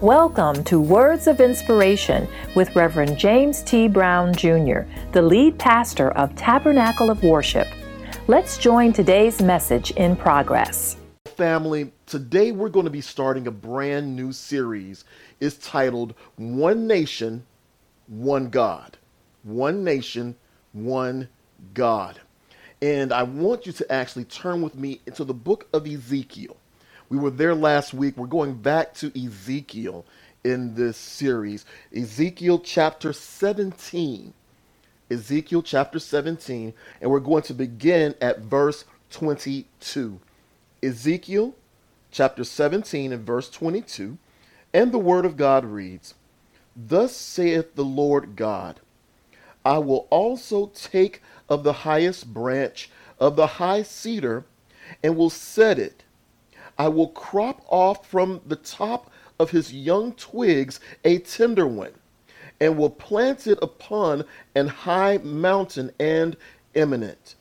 Welcome to Words of Inspiration with Reverend James T. Brown Jr., the lead pastor of Tabernacle of Worship. Let's join today's message in progress. Family, today we're going to be starting a brand new series. It's titled One Nation, One God. One Nation, One God. And I want you to actually turn with me into the book of Ezekiel. We were there last week. We're going back to Ezekiel in this series. Ezekiel chapter 17. Ezekiel chapter 17. And we're going to begin at verse 22. Ezekiel chapter 17 and verse 22. And the word of God reads Thus saith the Lord God, I will also take of the highest branch of the high cedar and will set it I will crop off from the top of his young twigs a tender one, and will plant it upon an high mountain and eminent.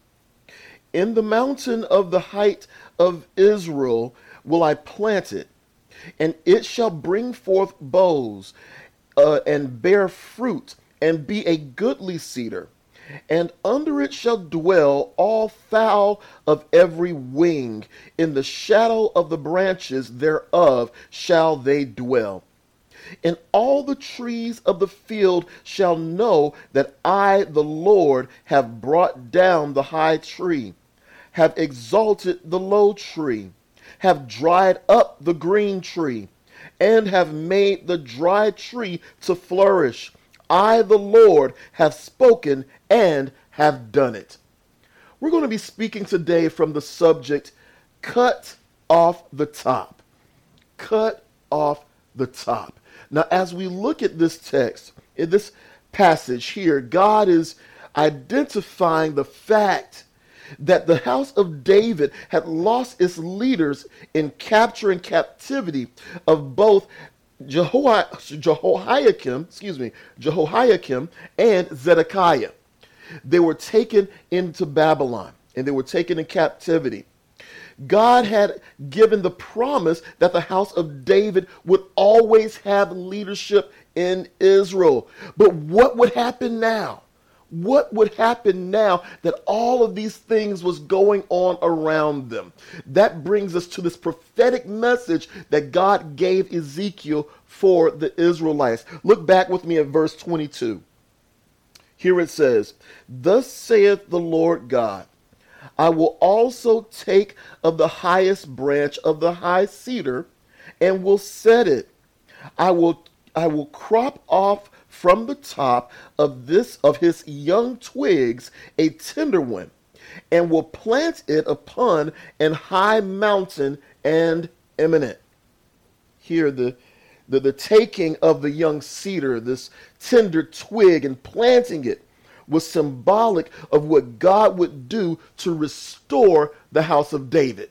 In the mountain of the height of Israel will I plant it, and it shall bring forth boughs uh, and bear fruit, and be a goodly cedar and under it shall dwell all fowl of every wing. In the shadow of the branches thereof shall they dwell. And all the trees of the field shall know that I, the Lord, have brought down the high tree, have exalted the low tree, have dried up the green tree, and have made the dry tree to flourish. I, the Lord, have spoken and have done it. We're going to be speaking today from the subject cut off the top. Cut off the top. Now, as we look at this text, in this passage here, God is identifying the fact that the house of David had lost its leaders in capturing captivity of both Jehoiakim, excuse me, Jehoiakim and Zedekiah. They were taken into Babylon and they were taken in captivity. God had given the promise that the house of David would always have leadership in Israel. But what would happen now? What would happen now that all of these things was going on around them? That brings us to this prophetic message that God gave Ezekiel for the Israelites. Look back with me at verse 22. Here it says, Thus saith the Lord God, I will also take of the highest branch of the high cedar and will set it. I will I will crop off from the top of this of his young twigs a tender one, and will plant it upon an high mountain and eminent. Here the the, the taking of the young cedar, this tender twig, and planting it was symbolic of what God would do to restore the house of David.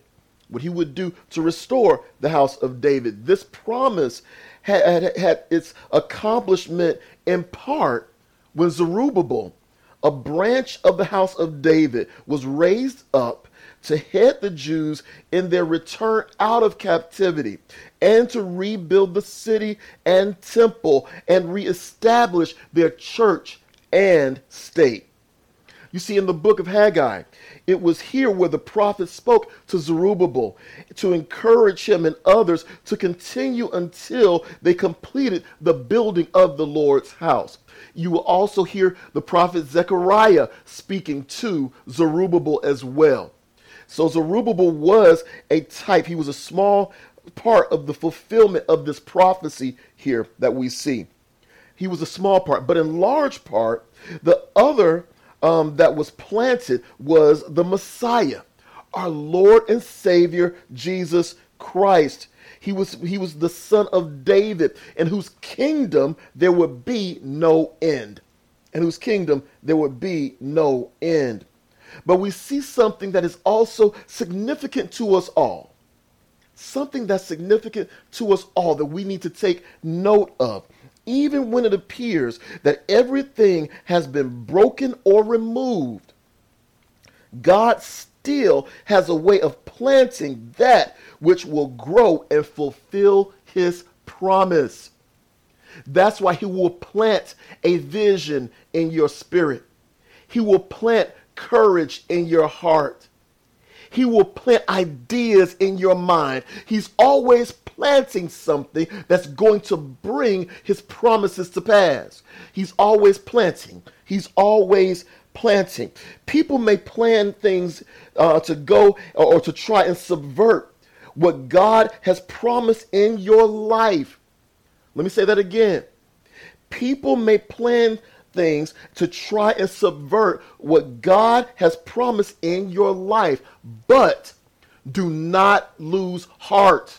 What he would do to restore the house of David. This promise had, had, had its accomplishment in part when Zerubbabel, a branch of the house of David, was raised up to head the Jews in their return out of captivity and to rebuild the city and temple and reestablish their church and state. You see, in the book of Haggai, it was here where the prophet spoke to Zerubbabel to encourage him and others to continue until they completed the building of the Lord's house. You will also hear the prophet Zechariah speaking to Zerubbabel as well. So Zerubbabel was a type, he was a small part of the fulfillment of this prophecy here that we see. He was a small part, but in large part, the other um, that was planted was the Messiah, our Lord and Savior Jesus Christ. He was, he was the son of David, in whose kingdom there would be no end. In whose kingdom there would be no end. But we see something that is also significant to us all. Something that's significant to us all that we need to take note of. Even when it appears that everything has been broken or removed, God still has a way of planting that which will grow and fulfill his promise. That's why he will plant a vision in your spirit. He will plant courage in your heart. He will plant ideas in your mind. He's always planting something that's going to bring his promises to pass. He's always planting. He's always planting. People may plan things uh, to go or, or to try and subvert what God has promised in your life. Let me say that again. People may plan things to try and subvert what God has promised in your life, but do not lose heart.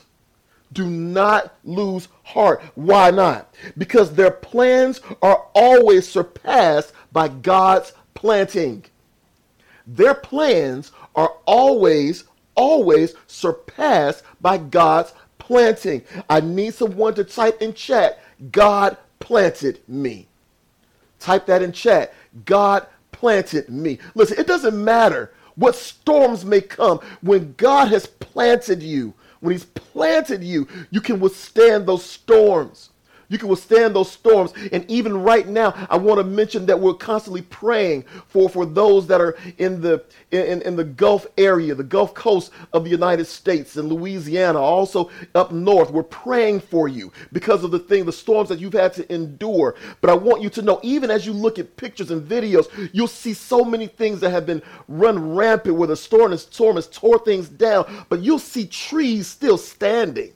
Do not lose heart. Why not? Because their plans are always surpassed by God's planting. Their plans are always, always surpassed by God's planting. I need someone to type in chat, God planted me. Type that in chat. God planted me. Listen, it doesn't matter what storms may come. When God has planted you, when He's planted you, you can withstand those storms. You can withstand those storms. And even right now, I want to mention that we're constantly praying for, for those that are in the in, in the Gulf area, the Gulf Coast of the United States and Louisiana, also up north. We're praying for you because of the thing, the storms that you've had to endure. But I want you to know, even as you look at pictures and videos, you'll see so many things that have been run rampant where the storm, storm has tore things down, but you'll see trees still standing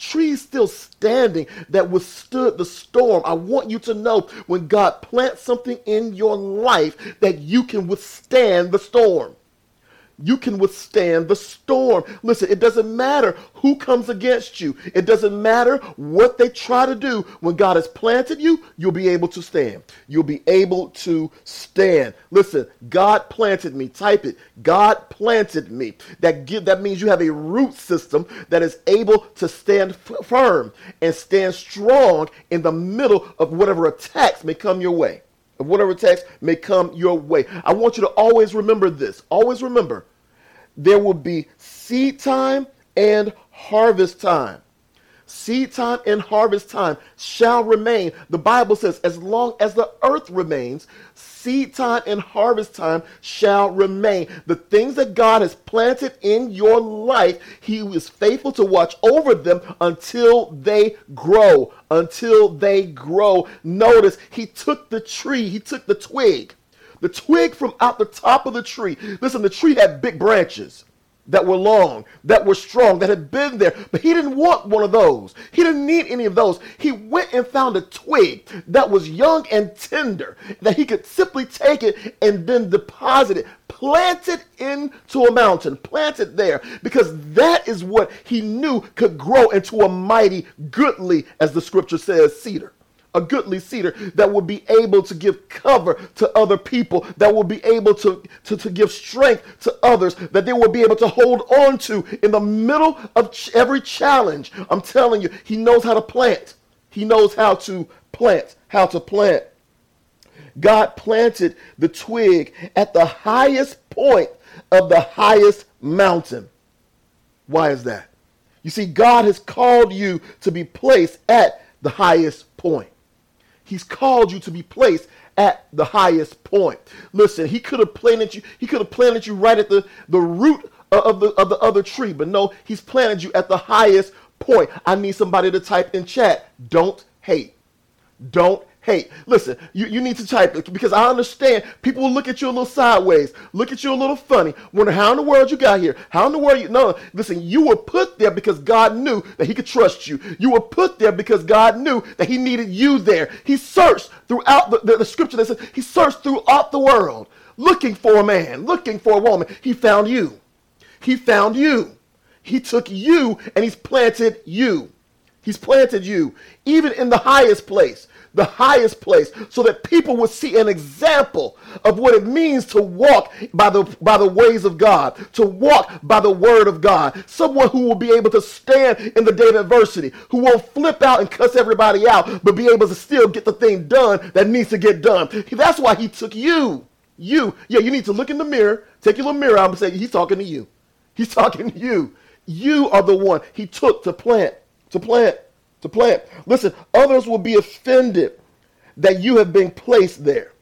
trees still standing that withstood the storm. I want you to know when God plants something in your life that you can withstand the storm. You can withstand the storm. Listen, it doesn't matter who comes against you. It doesn't matter what they try to do. When God has planted you, you'll be able to stand. You'll be able to stand. Listen, God planted me. Type it. God planted me. That give, that means you have a root system that is able to stand f- firm and stand strong in the middle of whatever attacks may come your way of whatever attacks may come your way. I want you to always remember this. Always remember there will be seed time and harvest time. Seed time and harvest time shall remain. The Bible says, as long as the earth remains, seed time and harvest time shall remain. The things that God has planted in your life, He is faithful to watch over them until they grow. Until they grow. Notice, He took the tree, He took the twig the twig from out the top of the tree. Listen, the tree had big branches that were long, that were strong, that had been there. But he didn't want one of those. He didn't need any of those. He went and found a twig that was young and tender, that he could simply take it and then deposit it, plant it into a mountain, plant it there, because that is what he knew could grow into a mighty, goodly, as the scripture says, cedar a goodly cedar that will be able to give cover to other people, that will be able to, to, to give strength to others, that they will be able to hold on to in the middle of ch- every challenge. I'm telling you, he knows how to plant. He knows how to plant, how to plant. God planted the twig at the highest point of the highest mountain. Why is that? You see, God has called you to be placed at the highest point. He's called you to be placed at the highest point. Listen, he could have planted you, he could have planted you right at the, the root of the of the other tree, but no, he's planted you at the highest point. I need somebody to type in chat. Don't hate. Don't hate. Listen, you, you need to type it because I understand people will look at you a little sideways, look at you a little funny, wonder how in the world you got here. How in the world you no listen, you were put there because God knew that he could trust you. You were put there because God knew that he needed you there. He searched throughout the, the, the scripture that says he searched throughout the world looking for a man, looking for a woman. He found you. He found you. He took you and he's planted you. He's planted you even in the highest place the highest place so that people would see an example of what it means to walk by the by the ways of God, to walk by the word of God. Someone who will be able to stand in the day of adversity, who won't flip out and cuss everybody out, but be able to still get the thing done that needs to get done. That's why he took you. You. Yeah, you need to look in the mirror, take your little mirror out and say, he's talking to you. He's talking to you. You are the one he took to plant, to plant To plant. Listen, others will be offended that you have been placed there.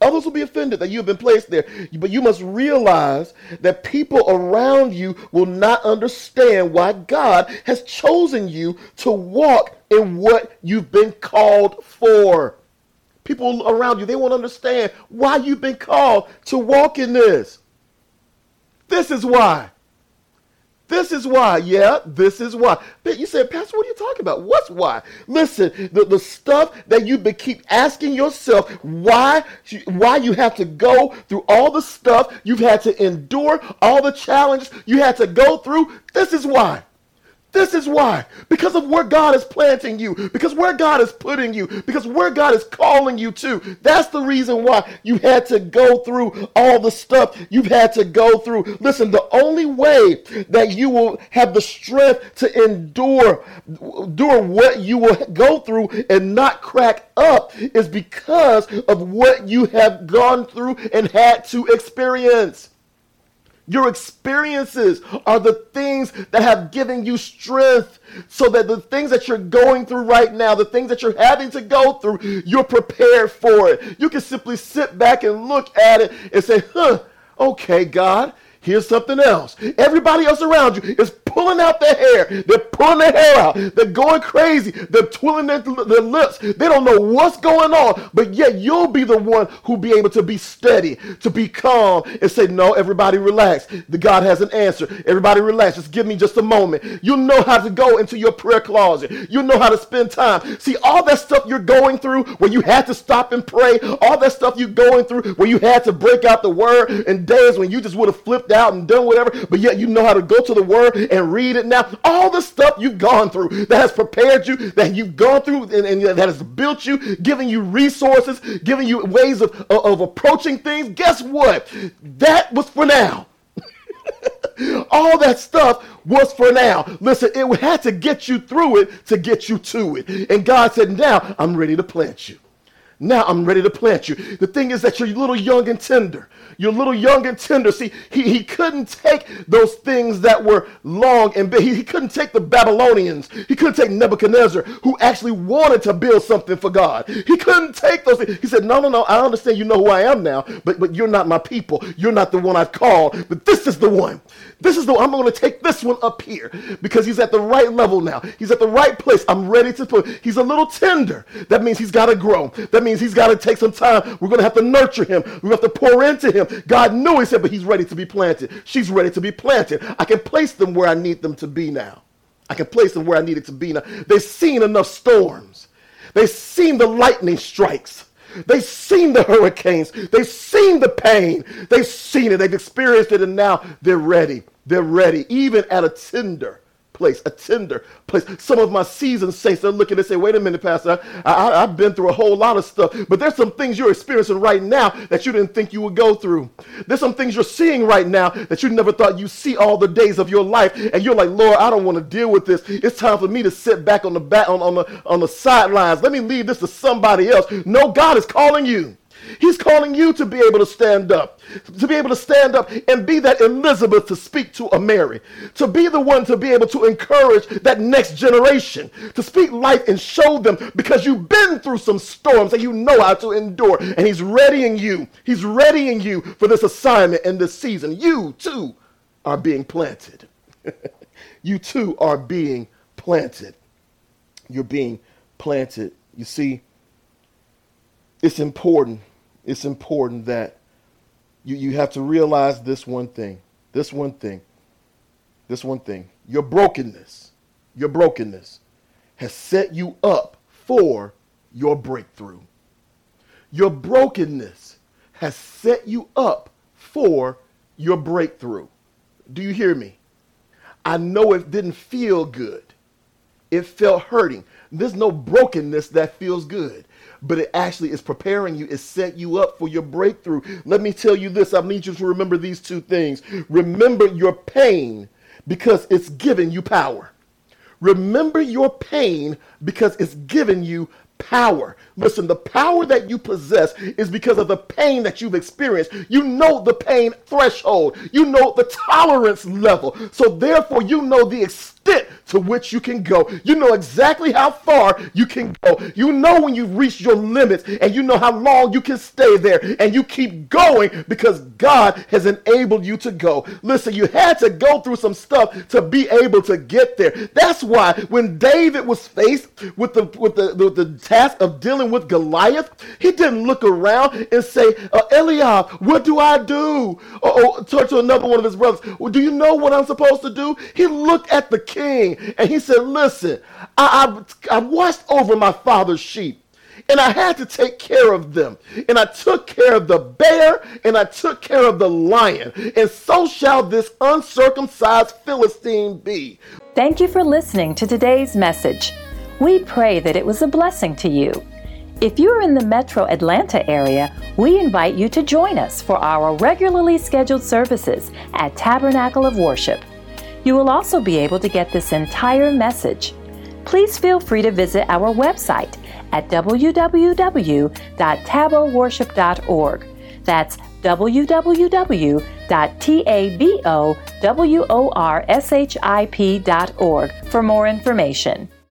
Others will be offended that you have been placed there. But you must realize that people around you will not understand why God has chosen you to walk in what you've been called for. People around you, they won't understand why you've been called to walk in this. This is why. This is why. Yeah, this is why. But you said, Pastor, what are you talking about? What's why? Listen, the, the stuff that you keep asking yourself, why, why you have to go through all the stuff you've had to endure, all the challenges you had to go through. This is why. This is why. Because of where God is planting you, because where God is putting you, because where God is calling you to. That's the reason why you had to go through all the stuff you've had to go through. Listen, the only way that you will have the strength to endure, endure what you will go through and not crack up is because of what you have gone through and had to experience. Your experiences are the things that have given you strength so that the things that you're going through right now, the things that you're having to go through, you're prepared for it. You can simply sit back and look at it and say, huh, okay, God, Here's something else. Everybody else around you is pulling out their hair. They're pulling their hair out. They're going crazy. They're twirling their, their lips. They don't know what's going on. But yet you'll be the one who'll be able to be steady, to be calm, and say, No, everybody relax. The God has an answer. Everybody relax. Just give me just a moment. You'll know how to go into your prayer closet. You'll know how to spend time. See, all that stuff you're going through where you had to stop and pray, all that stuff you're going through where you had to break out the word and days when you just would have flipped out and done whatever, but yet you know how to go to the word and read it now. All the stuff you've gone through that has prepared you, that you've gone through and, and that has built you, giving you resources, giving you ways of, of, of approaching things. Guess what? That was for now. All that stuff was for now. Listen, it had to get you through it to get you to it. And God said, Now I'm ready to plant you. Now I'm ready to plant you. The thing is that you're a little young and tender. You're a little young and tender. See, he, he couldn't take those things that were long and big. He, he couldn't take the Babylonians. He couldn't take Nebuchadnezzar, who actually wanted to build something for God. He couldn't take those things. He said, No, no, no, I understand you know who I am now, but, but you're not my people. You're not the one I've called, but this is the one. This is the one. I'm going to take this one up here because he's at the right level now. He's at the right place. I'm ready to put. He's a little tender. That means he's got to grow. That means he's got to take some time. We're going to have to nurture him. We have to pour into him. God knew he said, but he's ready to be planted. She's ready to be planted. I can place them where I need them to be now. I can place them where I need it to be now. They've seen enough storms. They've seen the lightning strikes. They've seen the hurricanes. They've seen the pain. They've seen it. They've experienced it, and now they're ready. They're ready, even at a tender place, a tender place. Some of my seasoned saints are looking and say, wait a minute, Pastor, I, have been through a whole lot of stuff, but there's some things you're experiencing right now that you didn't think you would go through. There's some things you're seeing right now that you never thought you'd see all the days of your life, and you're like, Lord, I don't want to deal with this. It's time for me to sit back on the back on, on the on the sidelines. Let me leave this to somebody else. No, God is calling you. He's calling you to be able to stand up, to be able to stand up and be that Elizabeth to speak to a Mary, to be the one to be able to encourage that next generation, to speak life and show them because you've been through some storms and you know how to endure. And He's readying you. He's readying you for this assignment and this season. You too are being planted. you too are being planted. You're being planted. You see, it's important it's important that you, you have to realize this one thing. This one thing. This one thing. Your brokenness, your brokenness has set you up for your breakthrough. Your brokenness has set you up for your breakthrough. Do you hear me? I know it didn't feel good. It felt hurting. There's no brokenness that feels good but it actually is preparing you, it set you up for your breakthrough. Let me tell you this I need you to remember these two things. Remember your pain because it's giving you power. Remember your pain because it's giving you power. Listen, the power that you possess is because of the pain that you've experienced. You know the pain threshold, you know the tolerance level. So, therefore, you know the extent to which you can go. You know exactly how far you can go. You know when you've reached your limits and you know how long you can stay there and you keep going because God has enabled you to go. Listen, you had to go through some stuff to be able to get there. That's why when David was faced with the with the, the, the task of dealing with Goliath, he didn't look around and say, uh, Eliab, what do I do? Or, turn to another one of his brothers. Well, do you know what I'm supposed to do? He looked at the king and he said, Listen, I, I, I watched over my father's sheep and I had to take care of them. And I took care of the bear, and I took care of the lion. And so shall this uncircumcised Philistine be. Thank you for listening to today's message. We pray that it was a blessing to you. If you are in the metro Atlanta area, we invite you to join us for our regularly scheduled services at Tabernacle of Worship. You will also be able to get this entire message. Please feel free to visit our website at www.taboworship.org. That's www.taboworship.org for more information.